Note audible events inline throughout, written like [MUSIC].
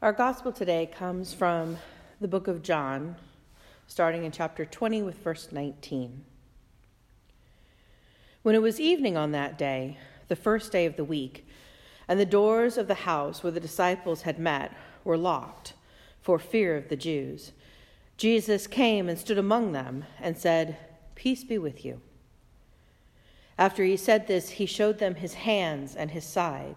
Our gospel today comes from the book of John, starting in chapter 20 with verse 19. When it was evening on that day, the first day of the week, and the doors of the house where the disciples had met were locked for fear of the Jews, Jesus came and stood among them and said, Peace be with you. After he said this, he showed them his hands and his side.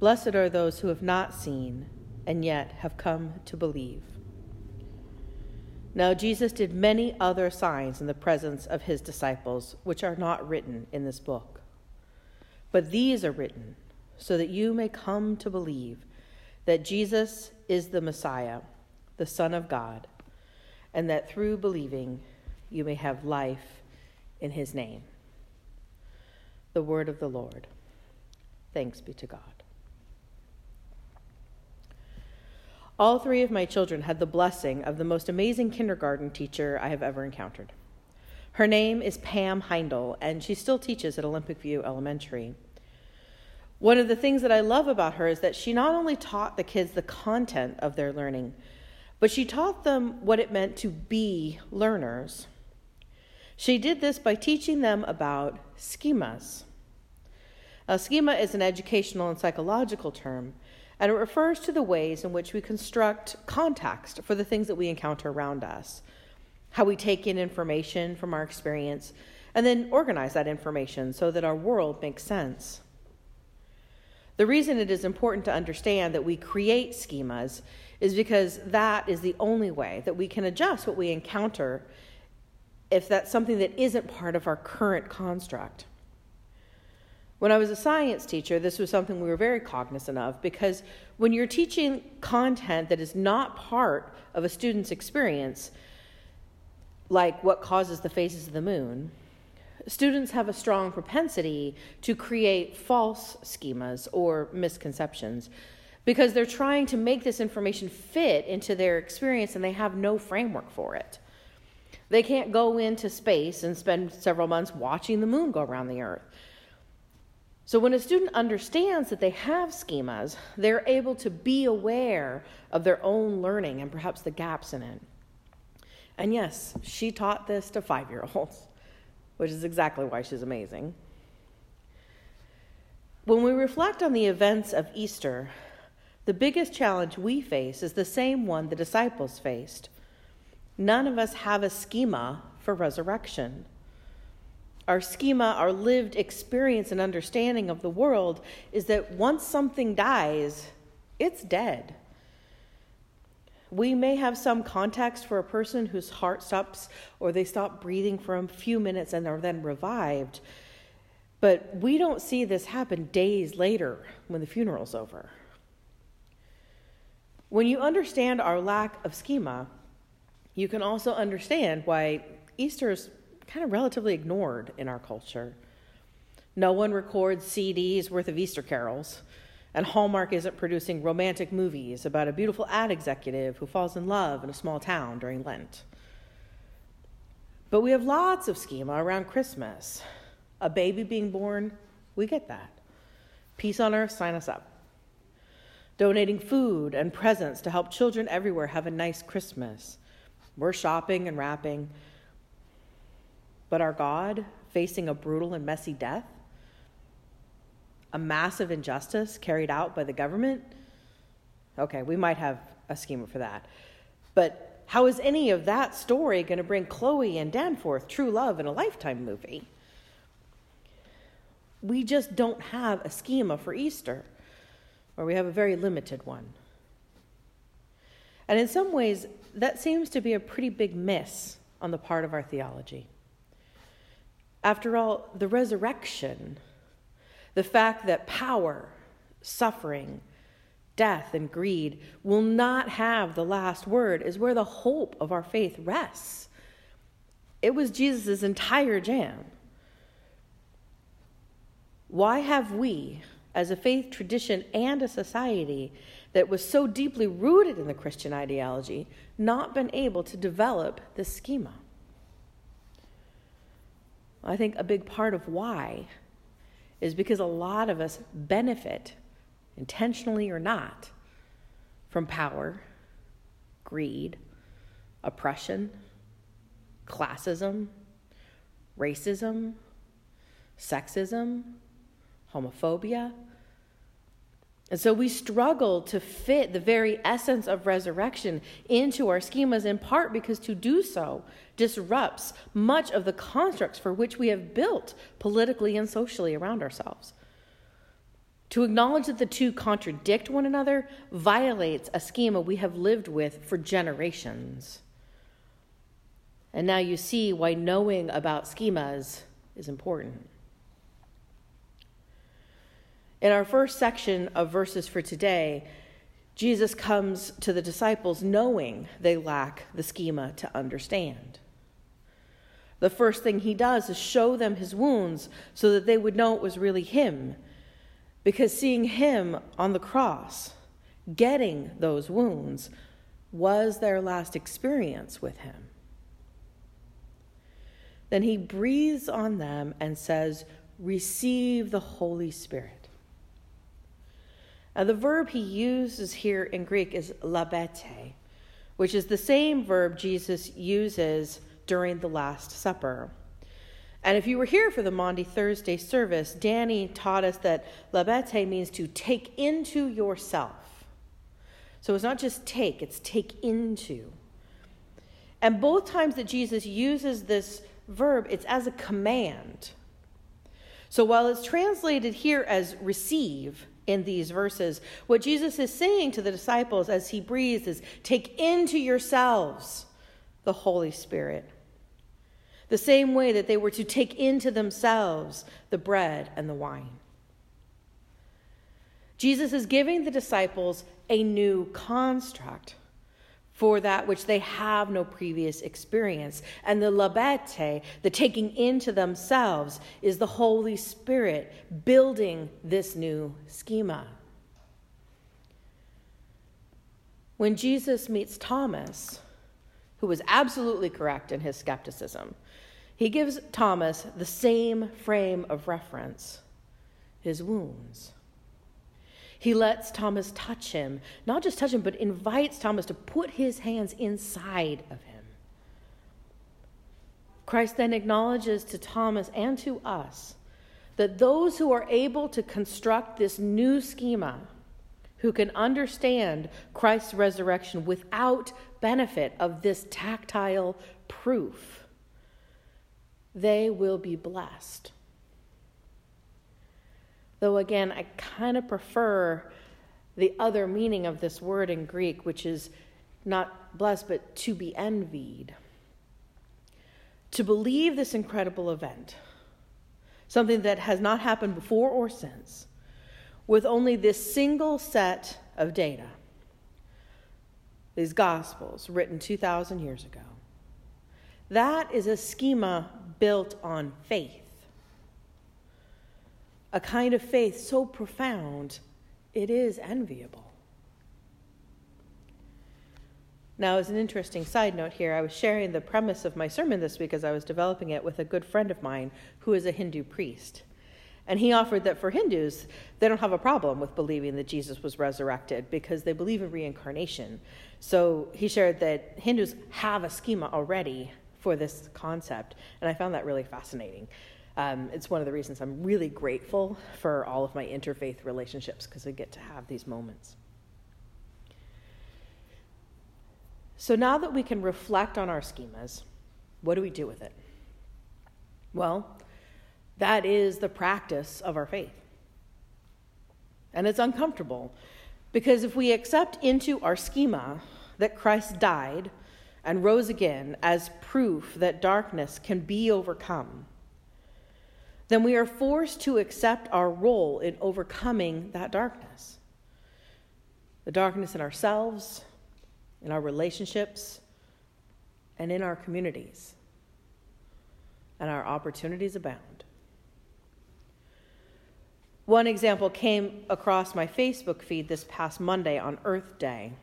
Blessed are those who have not seen and yet have come to believe. Now, Jesus did many other signs in the presence of his disciples, which are not written in this book. But these are written so that you may come to believe that Jesus is the Messiah, the Son of God, and that through believing you may have life in his name. The word of the Lord. Thanks be to God. All three of my children had the blessing of the most amazing kindergarten teacher I have ever encountered. Her name is Pam Heindel, and she still teaches at Olympic View Elementary. One of the things that I love about her is that she not only taught the kids the content of their learning, but she taught them what it meant to be learners. She did this by teaching them about schemas. A schema is an educational and psychological term and it refers to the ways in which we construct context for the things that we encounter around us, how we take in information from our experience, and then organize that information so that our world makes sense. The reason it is important to understand that we create schemas is because that is the only way that we can adjust what we encounter if that's something that isn't part of our current construct. When I was a science teacher, this was something we were very cognizant of because when you're teaching content that is not part of a student's experience, like what causes the phases of the moon, students have a strong propensity to create false schemas or misconceptions because they're trying to make this information fit into their experience and they have no framework for it. They can't go into space and spend several months watching the moon go around the earth. So, when a student understands that they have schemas, they're able to be aware of their own learning and perhaps the gaps in it. And yes, she taught this to five year olds, [LAUGHS] which is exactly why she's amazing. When we reflect on the events of Easter, the biggest challenge we face is the same one the disciples faced. None of us have a schema for resurrection our schema, our lived experience and understanding of the world is that once something dies, it's dead. We may have some context for a person whose heart stops or they stop breathing for a few minutes and are then revived. But we don't see this happen days later when the funeral's over. When you understand our lack of schema, you can also understand why Easter is kind of relatively ignored in our culture. No one records CDs worth of Easter carols, And Hallmark isn't producing romantic movies about a beautiful ad executive who falls in love in a small town during Lent. But we have lots of schema around Christmas. A baby being born, we get that. Peace on earth, sign us up. Donating food and presents to help children everywhere have a nice Christmas. We're shopping and wrapping. But our God facing a brutal and messy death? A massive injustice carried out by the government? Okay, we might have a schema for that. But how is any of that story going to bring Chloe and Danforth true love in a lifetime movie? We just don't have a schema for Easter, or we have a very limited one. And in some ways, that seems to be a pretty big miss on the part of our theology. After all, the resurrection, the fact that power, suffering, death, and greed will not have the last word is where the hope of our faith rests. It was Jesus' entire jam. Why have we, as a faith tradition and a society that was so deeply rooted in the Christian ideology, not been able to develop this schema? I think a big part of why is because a lot of us benefit intentionally or not, from power, greed, oppression, classism, racism, sexism, homophobia. And so we struggle to fit the very essence of resurrection into our schemas, in part because to do so disrupts much of the constructs for which we have built politically and socially around ourselves. To acknowledge that the two contradict one another violates a schema we have lived with for generations. And now you see why knowing about schemas is important. In our first section of verses for today, Jesus comes to the disciples knowing they lack the schema to understand. The first thing he does is show them his wounds so that they would know it was really him because seeing him on the cross, getting those wounds, was their last experience with him. Then he breathes on them and says, Receive the Holy Spirit. Now, the verb he uses here in Greek is labete, which is the same verb Jesus uses during the Last Supper. And if you were here for the Maundy Thursday service, Danny taught us that labete means to take into yourself. So it's not just take, it's take into. And both times that Jesus uses this verb, it's as a command. So while it's translated here as receive in these verses, what Jesus is saying to the disciples as he breathes is take into yourselves the Holy Spirit. The same way that they were to take into themselves the bread and the wine. Jesus is giving the disciples a new construct for that which they have no previous experience. And the labete, the taking into themselves, is the Holy Spirit building this new schema. When Jesus meets Thomas, who was absolutely correct in his skepticism, he gives Thomas the same frame of reference his wounds. He lets Thomas touch him, not just touch him, but invites Thomas to put his hands inside of him. Christ then acknowledges to Thomas and to us that those who are able to construct this new schema, who can understand Christ's resurrection without benefit of this tactile proof, they will be blessed. Though, again, I kind of prefer the other meaning of this word in Greek, which is not blessed, but to be envied. To believe this incredible event, something that has not happened before or since, with only this single set of data, these Gospels written 2,000 years ago. That is a schema built on faith. A kind of faith so profound it is enviable. Now, as an interesting side note here, I was sharing the premise of my sermon this week as I was developing it with a good friend of mine who is a Hindu priest. And he offered that for Hindus, they don't have a problem with believing that Jesus was resurrected because they believe in reincarnation. So he shared that Hindus have a schema already for this concept. And I found that really fascinating. Um, it's one of the reasons I'm really grateful for all of my interfaith relationships because I get to have these moments. So now that we can reflect on our schemas, what do we do with it? Well, that is the practice of our faith. And it's uncomfortable because if we accept into our schema that Christ died and rose again as proof that darkness can be overcome, then we are forced to accept our role in overcoming that darkness. The darkness in ourselves, in our relationships, and in our communities. And our opportunities abound. One example came across my Facebook feed this past Monday on Earth Day.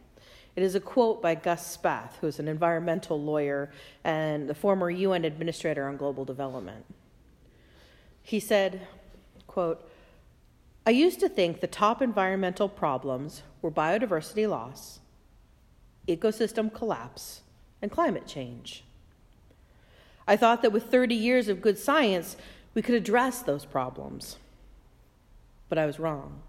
It is a quote by Gus Speth, who's an environmental lawyer and the former UN administrator on global development. He said, quote, I used to think the top environmental problems were biodiversity loss, ecosystem collapse, and climate change. I thought that with 30 years of good science, we could address those problems. But I was wrong.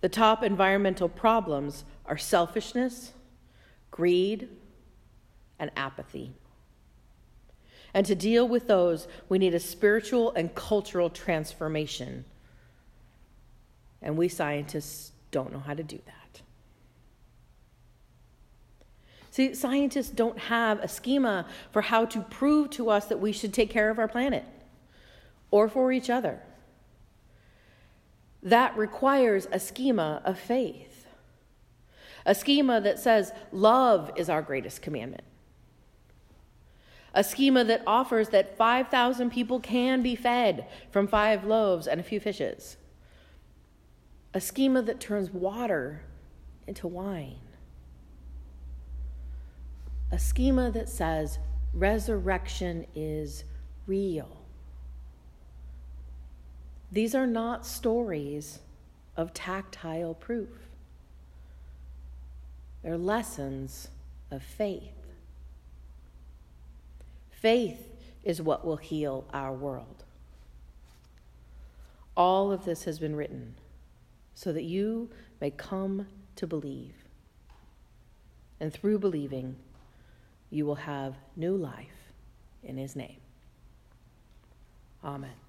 The top environmental problems are selfishness, greed, and apathy. And to deal with those, we need a spiritual and cultural transformation. And we scientists don't know how to do that. See, scientists don't have a schema for how to prove to us that we should take care of our planet or for each other. That requires a schema of faith, a schema that says love is our greatest commandment, a schema that offers that 5,000 people can be fed from five loaves and a few fishes, a schema that turns water into wine a schema that says resurrection is real. These are not stories of tactile proof, they're lessons of faith. Faith is what will heal our world. All of this has been written so that you may come to believe. And through believing, you will have new life in his name. Amen.